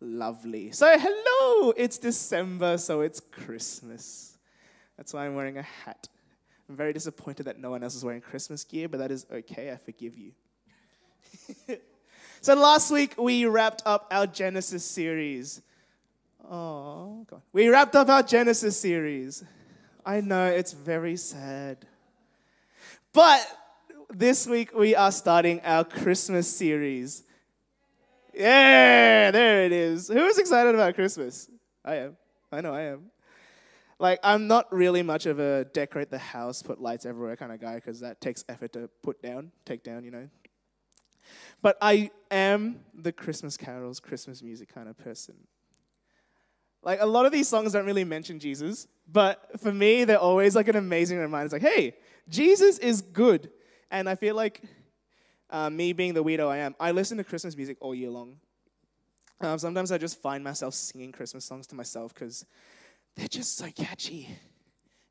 Lovely. So, hello! It's December, so it's Christmas. That's why I'm wearing a hat. I'm very disappointed that no one else is wearing Christmas gear, but that is okay. I forgive you. so, last week we wrapped up our Genesis series. Oh, God. We wrapped up our Genesis series. I know it's very sad. But this week we are starting our Christmas series. Yeah, there it is. Who is excited about Christmas? I am. I know I am. Like, I'm not really much of a decorate the house, put lights everywhere kind of guy because that takes effort to put down, take down, you know. But I am the Christmas carols, Christmas music kind of person. Like, a lot of these songs don't really mention Jesus, but for me, they're always like an amazing reminder. It's like, hey, Jesus is good. And I feel like uh, me being the weirdo I am, I listen to Christmas music all year long. Um, sometimes I just find myself singing Christmas songs to myself because they're just so catchy.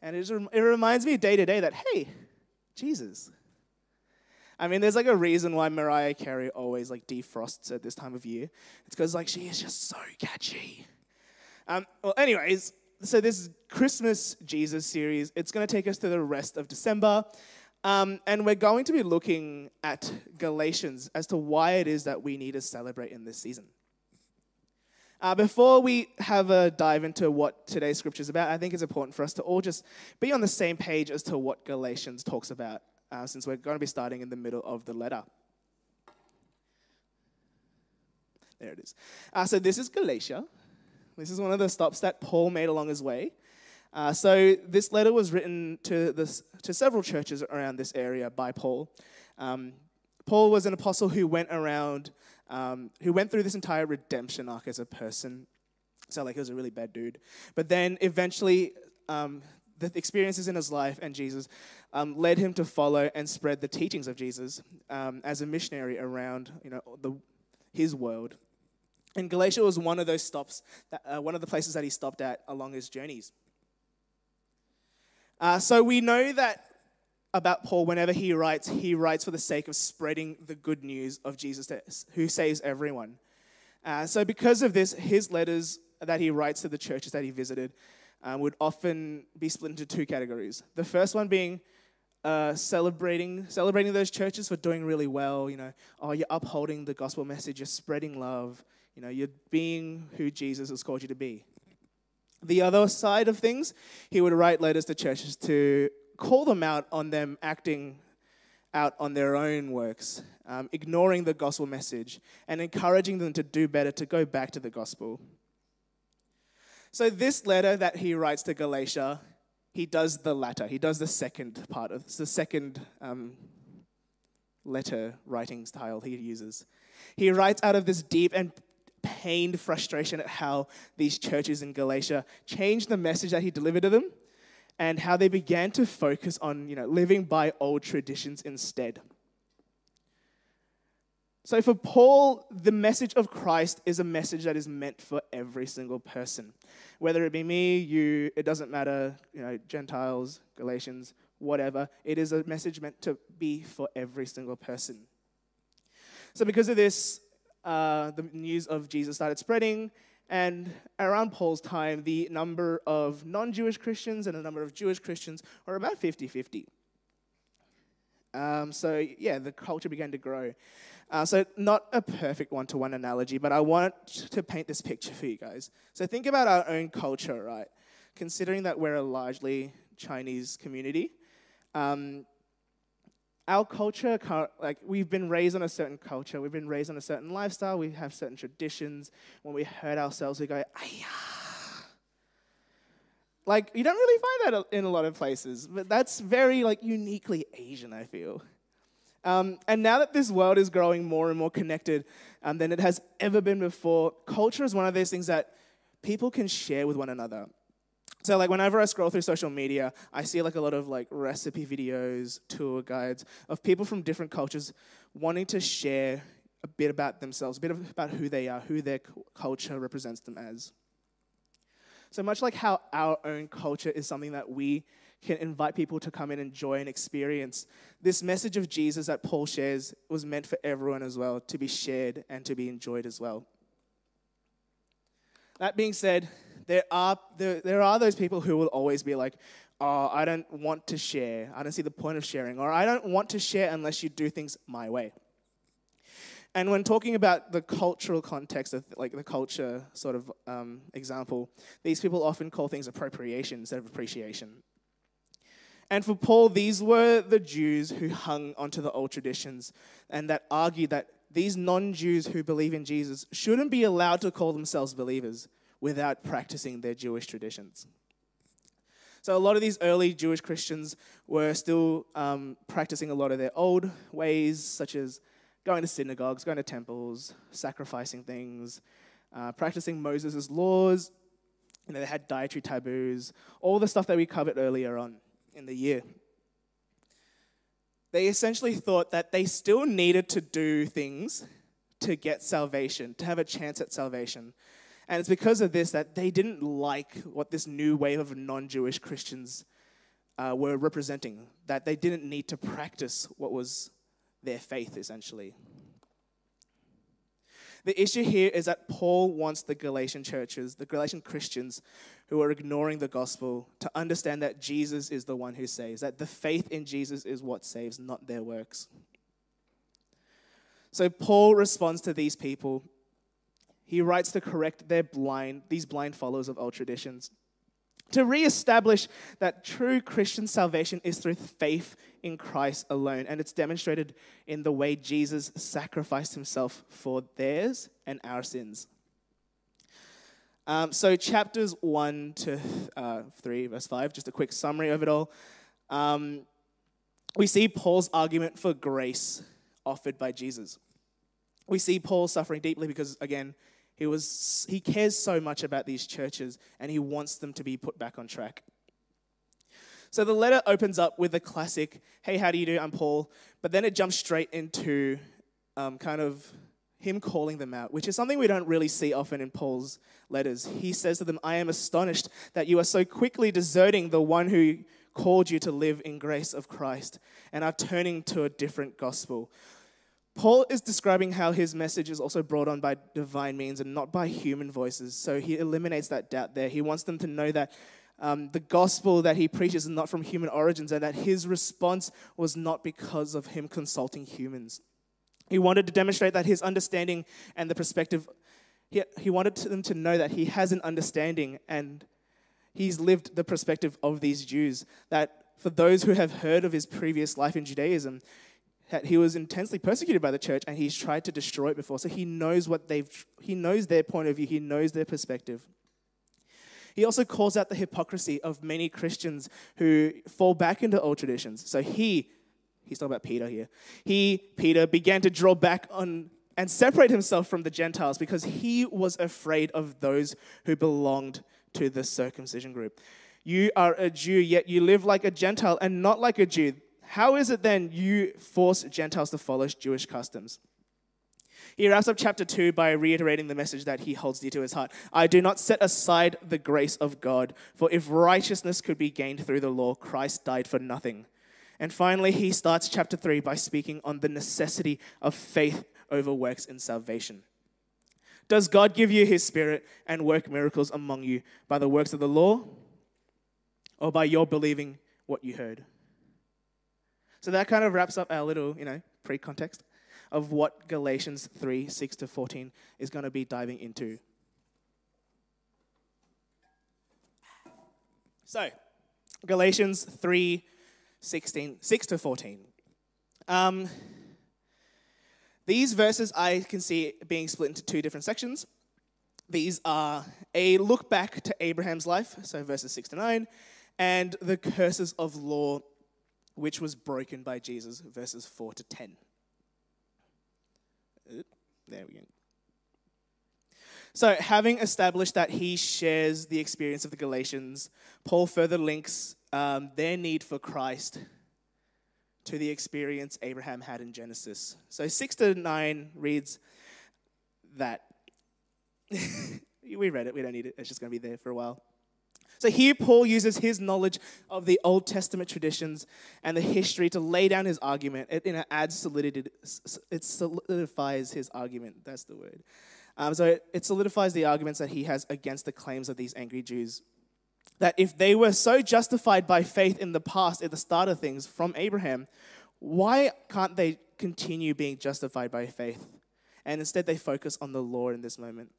And it, just, it reminds me day to day that, hey, Jesus. I mean, there's like a reason why Mariah Carey always like defrosts at this time of year. It's because like she is just so catchy. Um, well, anyways, so this Christmas Jesus series, it's going to take us to the rest of December. Um, and we're going to be looking at Galatians as to why it is that we need to celebrate in this season. Uh, before we have a dive into what today's scripture is about, I think it's important for us to all just be on the same page as to what Galatians talks about, uh, since we're going to be starting in the middle of the letter. There it is. Uh, so this is Galatia. This is one of the stops that Paul made along his way. Uh, so this letter was written to, this, to several churches around this area by Paul. Um, Paul was an apostle who went around, um, who went through this entire redemption arc as a person. So like he was a really bad dude. But then eventually, um, the experiences in his life and Jesus um, led him to follow and spread the teachings of Jesus um, as a missionary around, you know, the, his world. And Galatia was one of those stops, that, uh, one of the places that he stopped at along his journeys. Uh, so we know that about Paul, whenever he writes, he writes for the sake of spreading the good news of Jesus who saves everyone. Uh, so, because of this, his letters that he writes to the churches that he visited uh, would often be split into two categories. The first one being uh, celebrating celebrating those churches for doing really well. You know, oh, you're upholding the gospel message, you're spreading love. You know, you're being who Jesus has called you to be. The other side of things, he would write letters to churches to call them out on them acting out on their own works, um, ignoring the gospel message, and encouraging them to do better, to go back to the gospel. So, this letter that he writes to Galatia, he does the latter. He does the second part of the second um, letter writing style he uses. He writes out of this deep and pained frustration at how these churches in Galatia changed the message that he delivered to them and how they began to focus on, you know, living by old traditions instead. So for Paul, the message of Christ is a message that is meant for every single person. Whether it be me, you, it doesn't matter, you know, Gentiles, Galatians, whatever. It is a message meant to be for every single person. So because of this, uh, the news of Jesus started spreading. And around Paul's time, the number of non Jewish Christians and the number of Jewish Christians were about 50 50. Um, so, yeah, the culture began to grow. Uh, so, not a perfect one to one analogy, but I want to paint this picture for you guys. So, think about our own culture, right? Considering that we're a largely Chinese community, um, our culture, like we've been raised on a certain culture, we've been raised on a certain lifestyle, we have certain traditions. When we hurt ourselves, we go. Like you don't really find that in a lot of places, but that's very like uniquely Asian, I feel. Um, and now that this world is growing more and more connected um, than it has ever been before, culture is one of those things that people can share with one another. So like whenever I scroll through social media, I see like a lot of like recipe videos, tour guides of people from different cultures wanting to share a bit about themselves, a bit about who they are, who their culture represents them as. So much like how our own culture is something that we can invite people to come in and enjoy and experience, this message of Jesus that Paul shares was meant for everyone as well, to be shared and to be enjoyed as well. That being said, there are, there, there are those people who will always be like, oh, I don't want to share. I don't see the point of sharing. Or I don't want to share unless you do things my way. And when talking about the cultural context of like the culture sort of um, example, these people often call things appropriation instead of appreciation. And for Paul, these were the Jews who hung onto the old traditions and that argued that these non Jews who believe in Jesus shouldn't be allowed to call themselves believers without practicing their Jewish traditions. So, a lot of these early Jewish Christians were still um, practicing a lot of their old ways, such as going to synagogues, going to temples, sacrificing things, uh, practicing Moses' laws. You know, they had dietary taboos, all the stuff that we covered earlier on in the year. They essentially thought that they still needed to do things to get salvation, to have a chance at salvation. And it's because of this that they didn't like what this new wave of non Jewish Christians uh, were representing, that they didn't need to practice what was their faith, essentially. The issue here is that Paul wants the Galatian churches, the Galatian Christians who are ignoring the gospel, to understand that Jesus is the one who saves, that the faith in Jesus is what saves, not their works. So Paul responds to these people he writes to correct their blind, these blind followers of old traditions. To reestablish that true Christian salvation is through faith in Christ alone, and it's demonstrated in the way Jesus sacrificed himself for theirs and our sins. Um, so, chapters 1 to uh, 3, verse 5, just a quick summary of it all. Um, we see Paul's argument for grace offered by Jesus. We see Paul suffering deeply because, again, he, was, he cares so much about these churches and he wants them to be put back on track. So the letter opens up with the classic, hey, how do you do? I'm Paul. But then it jumps straight into um, kind of him calling them out, which is something we don't really see often in Paul's letters. He says to them, I am astonished that you are so quickly deserting the one who called you to live in grace of Christ and are turning to a different gospel. Paul is describing how his message is also brought on by divine means and not by human voices. So he eliminates that doubt there. He wants them to know that um, the gospel that he preaches is not from human origins and that his response was not because of him consulting humans. He wanted to demonstrate that his understanding and the perspective, he, he wanted them to know that he has an understanding and he's lived the perspective of these Jews. That for those who have heard of his previous life in Judaism, he was intensely persecuted by the church and he's tried to destroy it before. So he knows what they've, he knows their point of view, he knows their perspective. He also calls out the hypocrisy of many Christians who fall back into old traditions. So he, he's talking about Peter here, he, Peter, began to draw back on and separate himself from the Gentiles because he was afraid of those who belonged to the circumcision group. You are a Jew, yet you live like a Gentile and not like a Jew. How is it then you force Gentiles to follow Jewish customs? He wraps up chapter 2 by reiterating the message that he holds dear to his heart. I do not set aside the grace of God, for if righteousness could be gained through the law, Christ died for nothing. And finally, he starts chapter 3 by speaking on the necessity of faith over works in salvation. Does God give you his spirit and work miracles among you by the works of the law or by your believing what you heard? So that kind of wraps up our little, you know, pre context of what Galatians 3 6 to 14 is going to be diving into. So, Galatians 3 16, 6 to 14. Um, these verses I can see being split into two different sections. These are a look back to Abraham's life, so verses 6 to 9, and the curses of law which was broken by Jesus, verses 4 to 10. There we go. So, having established that he shares the experience of the Galatians, Paul further links um, their need for Christ to the experience Abraham had in Genesis. So, 6 to 9 reads that. we read it, we don't need it, it's just going to be there for a while. So here, Paul uses his knowledge of the Old Testament traditions and the history to lay down his argument. It, adds solidity, it solidifies his argument. That's the word. Um, so it, it solidifies the arguments that he has against the claims of these angry Jews. That if they were so justified by faith in the past, at the start of things from Abraham, why can't they continue being justified by faith? And instead, they focus on the Lord in this moment.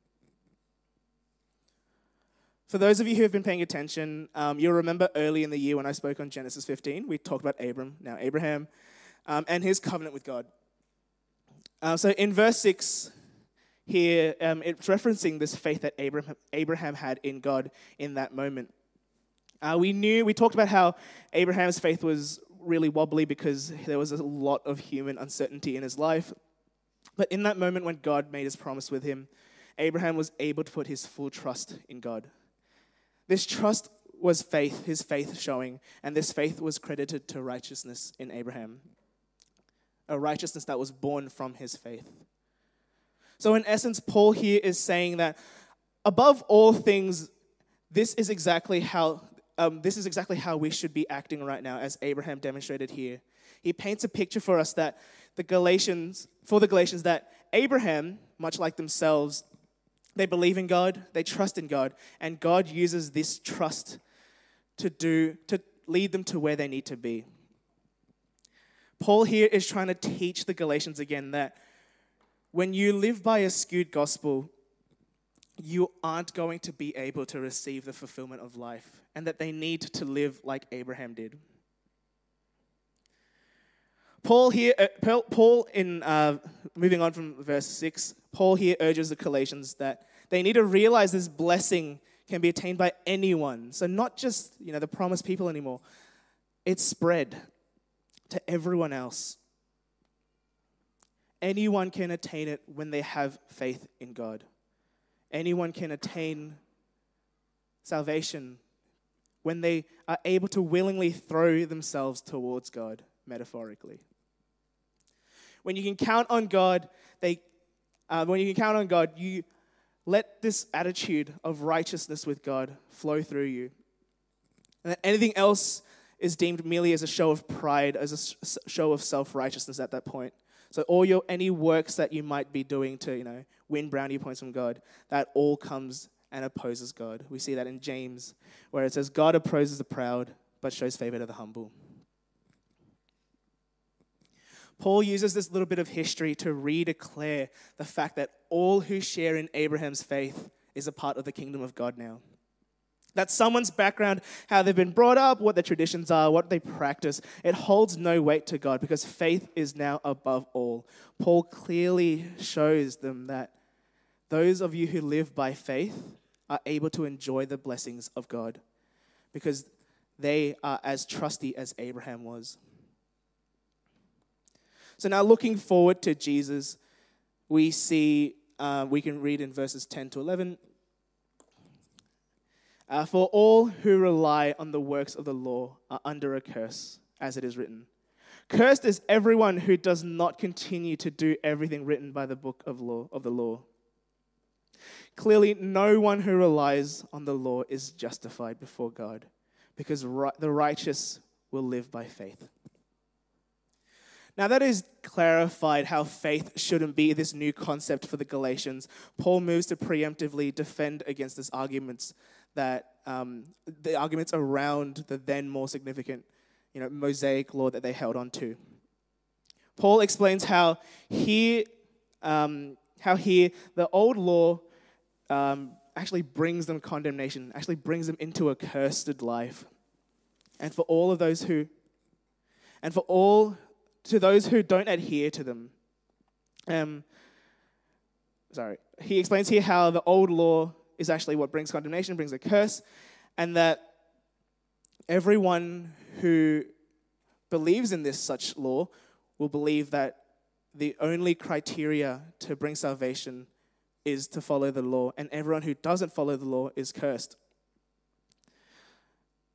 For those of you who have been paying attention, um, you'll remember early in the year when I spoke on Genesis 15, we talked about Abram, now Abraham, um, and his covenant with God. Uh, so in verse 6, here, um, it's referencing this faith that Abraham, Abraham had in God in that moment. Uh, we knew, we talked about how Abraham's faith was really wobbly because there was a lot of human uncertainty in his life. But in that moment when God made his promise with him, Abraham was able to put his full trust in God. This trust was faith, his faith showing, and this faith was credited to righteousness in Abraham. A righteousness that was born from his faith. So, in essence, Paul here is saying that above all things, this is exactly how um, this is exactly how we should be acting right now, as Abraham demonstrated here. He paints a picture for us that the Galatians, for the Galatians, that Abraham, much like themselves, they believe in God, they trust in God, and God uses this trust to do to lead them to where they need to be. Paul here is trying to teach the Galatians again that when you live by a skewed gospel, you aren't going to be able to receive the fulfillment of life, and that they need to live like Abraham did. Paul here, uh, Paul in uh, moving on from verse six, Paul here urges the Galatians that they need to realize this blessing can be attained by anyone. So not just you know the promised people anymore. It's spread to everyone else. Anyone can attain it when they have faith in God. Anyone can attain salvation when they are able to willingly throw themselves towards God, metaphorically. When you can count on God, they, uh, when you can count on God, you let this attitude of righteousness with God flow through you. And that anything else is deemed merely as a show of pride, as a show of self righteousness at that point. So all your any works that you might be doing to, you know, win brownie points from God, that all comes and opposes God. We see that in James, where it says, God opposes the proud, but shows favor to the humble. Paul uses this little bit of history to redeclare the fact that all who share in Abraham's faith is a part of the kingdom of God now. That someone's background, how they've been brought up, what their traditions are, what they practice, it holds no weight to God because faith is now above all. Paul clearly shows them that those of you who live by faith are able to enjoy the blessings of God because they are as trusty as Abraham was. So now, looking forward to Jesus, we see, uh, we can read in verses 10 to 11 uh, for all who rely on the works of the law are under a curse, as it is written. Cursed is everyone who does not continue to do everything written by the book of law of the law. Clearly, no one who relies on the law is justified before God, because the righteous will live by faith. Now, that is clarified how faith shouldn't be this new concept for the Galatians. Paul moves to preemptively defend against this arguments that um, the arguments around the then more significant, you know, Mosaic law that they held on to. Paul explains how here, um, how here the old law um, actually brings them condemnation, actually brings them into a cursed life. And for all of those who, and for all, to those who don't adhere to them, um, sorry, he explains here how the old law is actually what brings condemnation, brings a curse, and that everyone who believes in this such law will believe that the only criteria to bring salvation is to follow the law, and everyone who doesn't follow the law is cursed.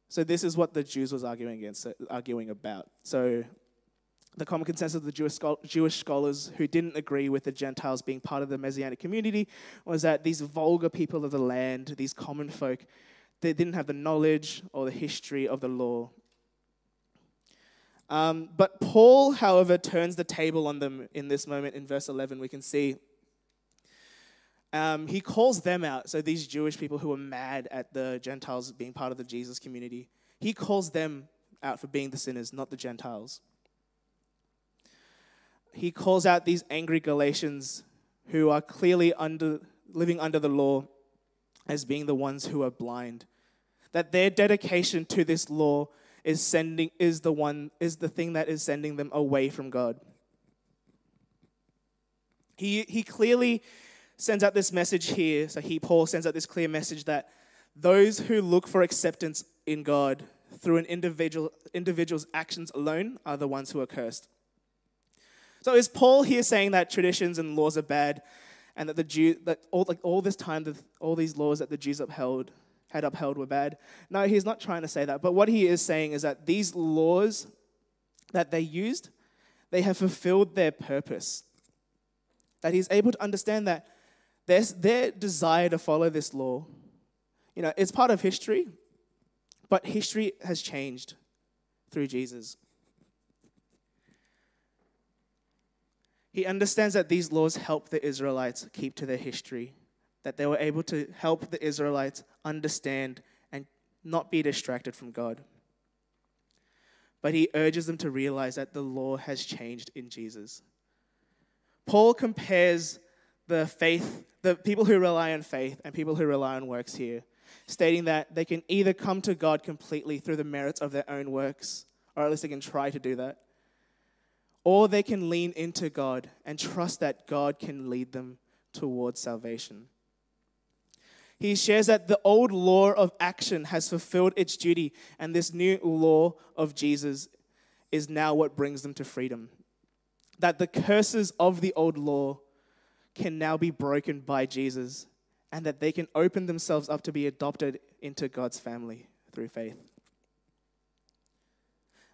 So this is what the Jews was arguing against, arguing about. So the common consensus of the Jewish, Jewish scholars who didn't agree with the Gentiles being part of the Messianic community was that these vulgar people of the land, these common folk, they didn't have the knowledge or the history of the law. Um, but Paul, however, turns the table on them in this moment in verse 11. We can see um, he calls them out. So these Jewish people who were mad at the Gentiles being part of the Jesus community, he calls them out for being the sinners, not the Gentiles. He calls out these angry Galatians who are clearly under, living under the law as being the ones who are blind. That their dedication to this law is sending is the one is the thing that is sending them away from God. He, he clearly sends out this message here. So he, Paul, sends out this clear message that those who look for acceptance in God through an individual, individual's actions alone are the ones who are cursed. So is Paul here saying that traditions and laws are bad and that the Jew, that all, like all this time, the, all these laws that the Jews upheld, had upheld were bad? No, he's not trying to say that. But what he is saying is that these laws that they used, they have fulfilled their purpose. That he's able to understand that there's their desire to follow this law. You know, it's part of history, but history has changed through Jesus. He understands that these laws help the Israelites keep to their history, that they were able to help the Israelites understand and not be distracted from God. But he urges them to realize that the law has changed in Jesus. Paul compares the faith, the people who rely on faith and people who rely on works here, stating that they can either come to God completely through the merits of their own works, or at least they can try to do that, or they can lean into God and trust that God can lead them towards salvation. He shares that the old law of action has fulfilled its duty, and this new law of Jesus is now what brings them to freedom. That the curses of the old law can now be broken by Jesus and that they can open themselves up to be adopted into God's family through faith.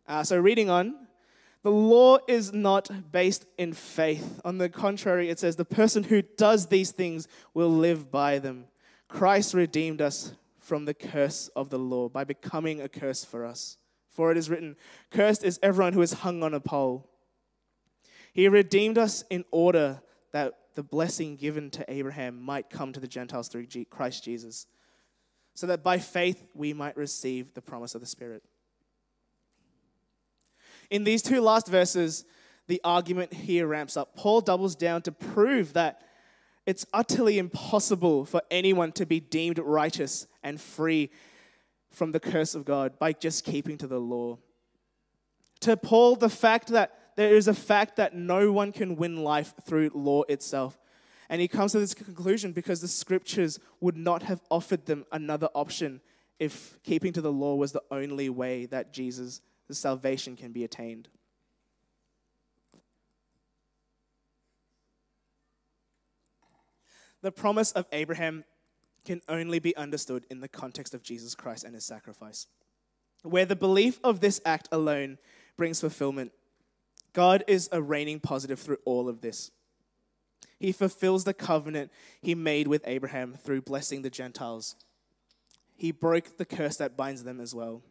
Uh, so, reading on, the law is not based in faith. On the contrary, it says, the person who does these things will live by them. Christ redeemed us from the curse of the law by becoming a curse for us. For it is written, Cursed is everyone who is hung on a pole. He redeemed us in order that the blessing given to Abraham might come to the Gentiles through Christ Jesus, so that by faith we might receive the promise of the Spirit. In these two last verses, the argument here ramps up. Paul doubles down to prove that it's utterly impossible for anyone to be deemed righteous and free from the curse of God by just keeping to the law. To Paul, the fact that there is a fact that no one can win life through law itself. And he comes to this conclusion because the scriptures would not have offered them another option if keeping to the law was the only way that Jesus' salvation can be attained. The promise of Abraham can only be understood in the context of Jesus Christ and his sacrifice, where the belief of this act alone brings fulfillment God is a reigning positive through all of this. He fulfills the covenant he made with Abraham through blessing the Gentiles. He broke the curse that binds them as well.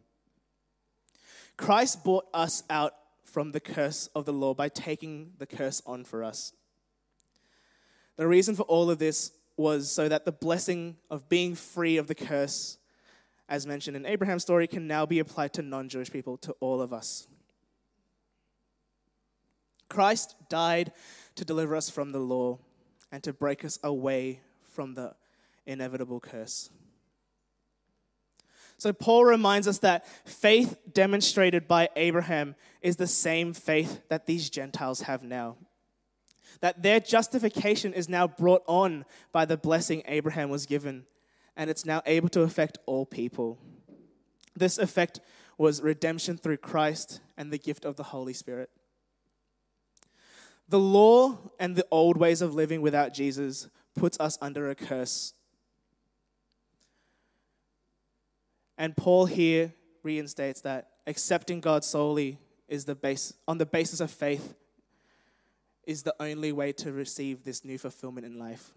Christ bought us out from the curse of the law by taking the curse on for us. The reason for all of this was so that the blessing of being free of the curse, as mentioned in Abraham's story, can now be applied to non Jewish people, to all of us. Christ died to deliver us from the law and to break us away from the inevitable curse. So, Paul reminds us that faith demonstrated by Abraham is the same faith that these Gentiles have now. That their justification is now brought on by the blessing Abraham was given, and it's now able to affect all people. This effect was redemption through Christ and the gift of the Holy Spirit. The law and the old ways of living without Jesus puts us under a curse. And Paul here reinstates that accepting God solely is the base on the basis of faith is the only way to receive this new fulfillment in life.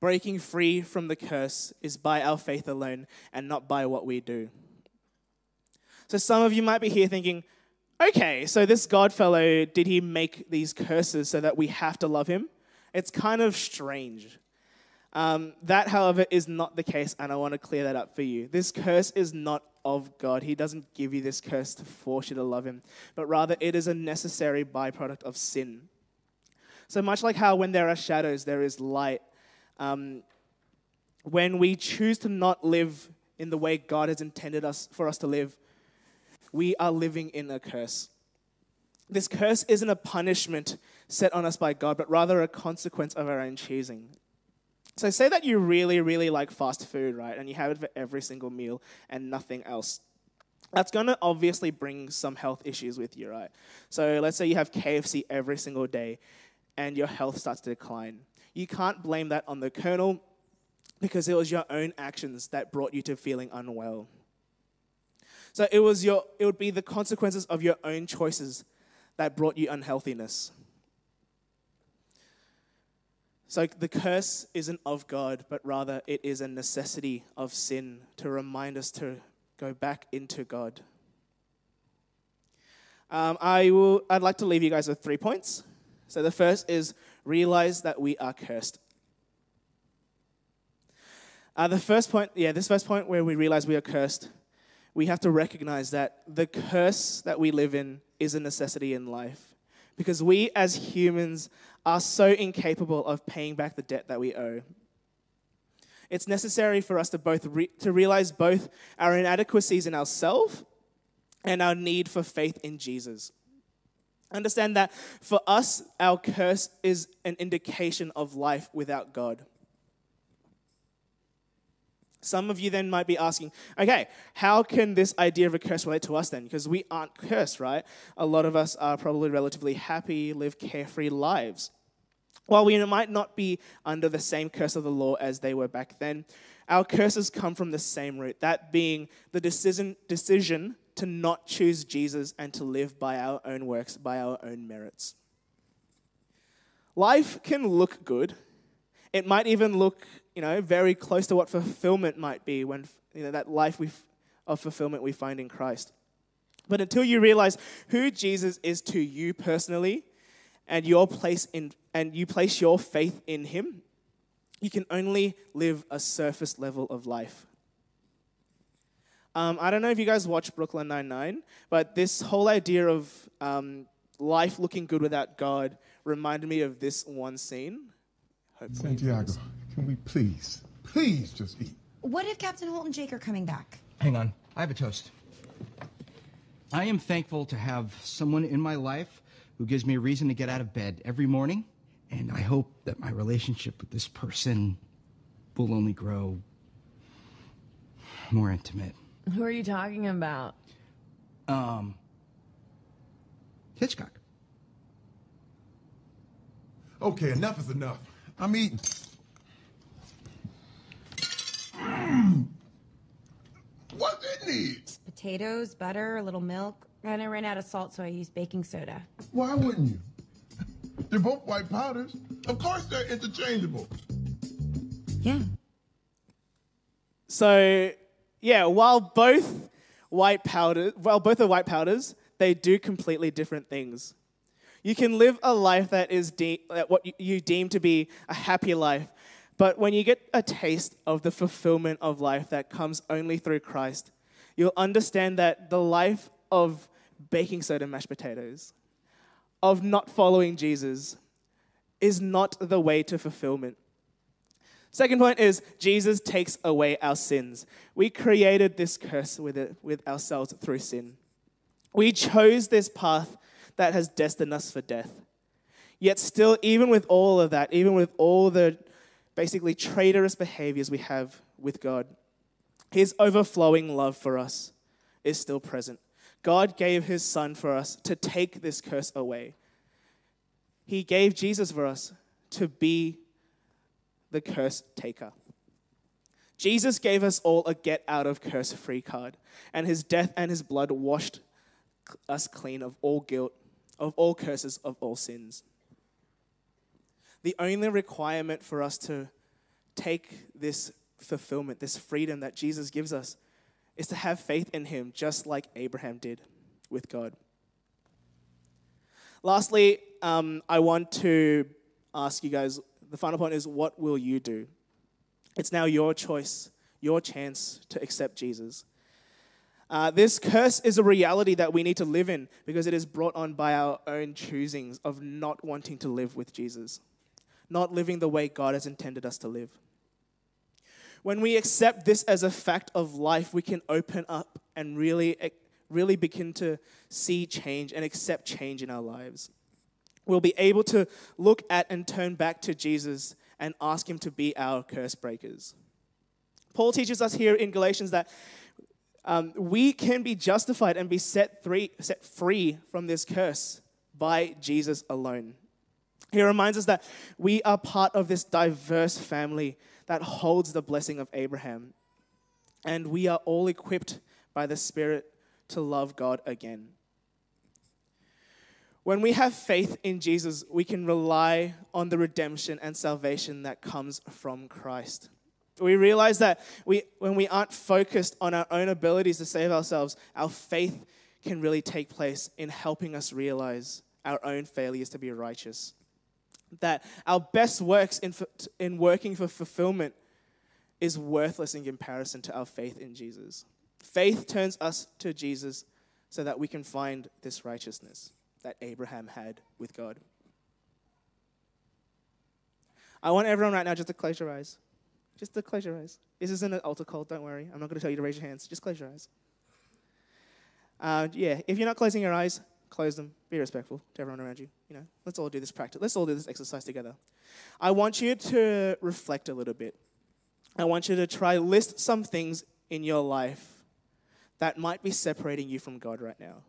Breaking free from the curse is by our faith alone and not by what we do. So some of you might be here thinking, okay, so this God fellow, did he make these curses so that we have to love him? It's kind of strange. Um, that, however, is not the case, and I want to clear that up for you. This curse is not of God. He doesn't give you this curse to force you to love Him, but rather it is a necessary byproduct of sin. So much like how when there are shadows, there is light. Um, when we choose to not live in the way God has intended us for us to live, we are living in a curse. This curse isn't a punishment set on us by God, but rather a consequence of our own choosing. So, say that you really, really like fast food, right? And you have it for every single meal and nothing else. That's going to obviously bring some health issues with you, right? So, let's say you have KFC every single day and your health starts to decline. You can't blame that on the colonel because it was your own actions that brought you to feeling unwell. So it was your it would be the consequences of your own choices that brought you unhealthiness. So the curse isn't of God, but rather it is a necessity of sin to remind us to go back into God. Um, I will. I'd like to leave you guys with three points. So the first is realize that we are cursed. Uh, the first point, yeah, this first point where we realize we are cursed, we have to recognize that the curse that we live in is a necessity in life. Because we as humans are so incapable of paying back the debt that we owe. It's necessary for us to both re- to realize both our inadequacies in ourselves and our need for faith in Jesus. Understand that for us, our curse is an indication of life without God. Some of you then might be asking, okay, how can this idea of a curse relate to us then? Because we aren't cursed, right? A lot of us are probably relatively happy, live carefree lives. While we might not be under the same curse of the law as they were back then, our curses come from the same root, that being the decision, decision to not choose Jesus and to live by our own works, by our own merits. Life can look good. It might even look you know, very close to what fulfillment might be when, you know, that life of fulfillment we find in Christ. But until you realize who Jesus is to you personally and your place in and you place your faith in him, you can only live a surface level of life. Um, I don't know if you guys watch Brooklyn Nine-Nine, but this whole idea of um, life looking good without God reminded me of this one scene. Hopefully Santiago, can we please, please just eat? What if Captain Holt and Jake are coming back? Hang on. I have a toast. I am thankful to have someone in my life who gives me a reason to get out of bed every morning, and I hope that my relationship with this person will only grow more intimate. Who are you talking about? Um, Hitchcock. Okay, enough is enough. I'm eating. Mm. What it needs? Potatoes, butter, a little milk. And I ran out of salt, so I used baking soda. Why wouldn't you? They're both white powders. Of course they're interchangeable. Yeah. So, yeah, while both white powders, while both are white powders, they do completely different things. You can live a life that is de- what you deem to be a happy life, but when you get a taste of the fulfillment of life that comes only through Christ, you'll understand that the life of baking soda and mashed potatoes, of not following Jesus, is not the way to fulfillment. Second point is Jesus takes away our sins. We created this curse with, it, with ourselves through sin. We chose this path that has destined us for death. Yet, still, even with all of that, even with all the basically traitorous behaviors we have with God, His overflowing love for us is still present. God gave His Son for us to take this curse away. He gave Jesus for us to be the curse taker. Jesus gave us all a get out of curse free card, and his death and his blood washed us clean of all guilt, of all curses, of all sins the only requirement for us to take this fulfillment, this freedom that Jesus gives us, is to have faith in Him, just like Abraham did with God. Lastly, um, I want to ask you guys the final point is what will you do? It's now your choice, your chance to accept Jesus. Uh, this curse is a reality that we need to live in because it is brought on by our own choosings of not wanting to live with Jesus, not living the way God has intended us to live. When we accept this as a fact of life, we can open up and really, really begin to see change and accept change in our lives. We'll be able to look at and turn back to Jesus and ask Him to be our curse breakers. Paul teaches us here in Galatians that um, we can be justified and be set, set free from this curse by Jesus alone. He reminds us that we are part of this diverse family that holds the blessing of Abraham. And we are all equipped by the Spirit to love God again. When we have faith in Jesus, we can rely on the redemption and salvation that comes from Christ. We realize that we, when we aren't focused on our own abilities to save ourselves, our faith can really take place in helping us realize our own failures to be righteous that our best works in, in working for fulfillment is worthless in comparison to our faith in Jesus. Faith turns us to Jesus so that we can find this righteousness that Abraham had with God. I want everyone right now just to close your eyes. Just to close your eyes. This isn't an altar call, don't worry. I'm not going to tell you to raise your hands. Just close your eyes. Uh, yeah, if you're not closing your eyes, close them, be respectful to everyone around you. You know, let's all do this practice. Let's all do this exercise together. I want you to reflect a little bit. I want you to try list some things in your life that might be separating you from God right now.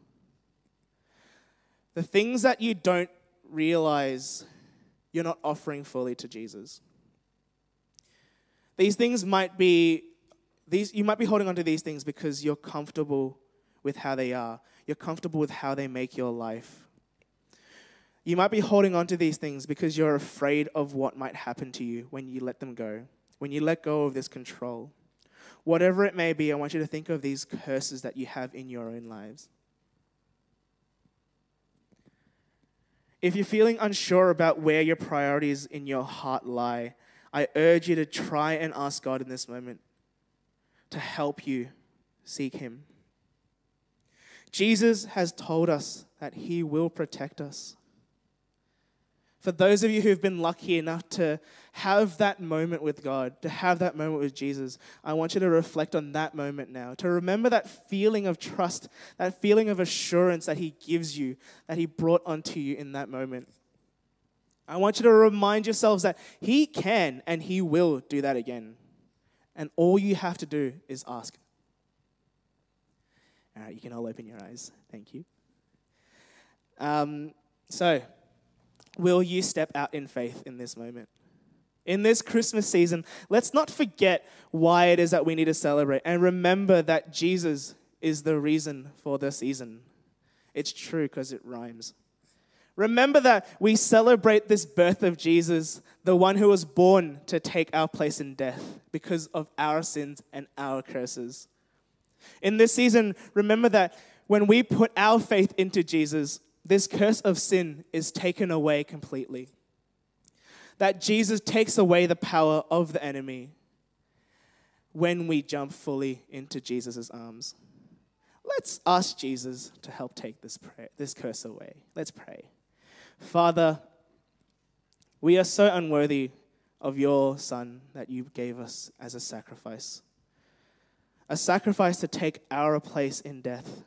The things that you don't realize you're not offering fully to Jesus. These things might be these you might be holding on to these things because you're comfortable with how they are you're comfortable with how they make your life. You might be holding on to these things because you're afraid of what might happen to you when you let them go, when you let go of this control. Whatever it may be, I want you to think of these curses that you have in your own lives. If you're feeling unsure about where your priorities in your heart lie, I urge you to try and ask God in this moment to help you seek Him. Jesus has told us that he will protect us. For those of you who've been lucky enough to have that moment with God, to have that moment with Jesus, I want you to reflect on that moment now, to remember that feeling of trust, that feeling of assurance that He gives you, that He brought onto you in that moment. I want you to remind yourselves that He can and He will do that again. And all you have to do is ask. All right, you can all open your eyes. Thank you. Um, so, will you step out in faith in this moment? In this Christmas season, let's not forget why it is that we need to celebrate and remember that Jesus is the reason for the season. It's true because it rhymes. Remember that we celebrate this birth of Jesus, the one who was born to take our place in death because of our sins and our curses. In this season, remember that when we put our faith into Jesus, this curse of sin is taken away completely. That Jesus takes away the power of the enemy when we jump fully into Jesus' arms. Let's ask Jesus to help take this, prayer, this curse away. Let's pray. Father, we are so unworthy of your Son that you gave us as a sacrifice a sacrifice to take our place in death.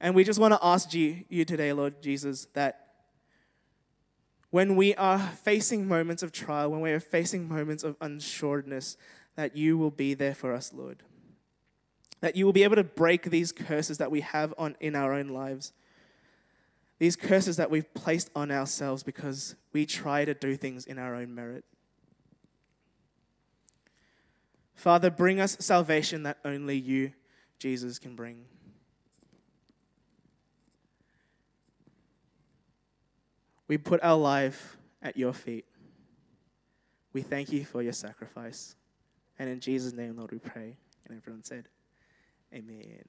And we just want to ask you, today, Lord Jesus, that when we are facing moments of trial, when we are facing moments of unsureness, that you will be there for us, Lord. That you will be able to break these curses that we have on in our own lives. These curses that we've placed on ourselves because we try to do things in our own merit. Father, bring us salvation that only you, Jesus, can bring. We put our life at your feet. We thank you for your sacrifice. And in Jesus' name, Lord, we pray. And everyone said, Amen.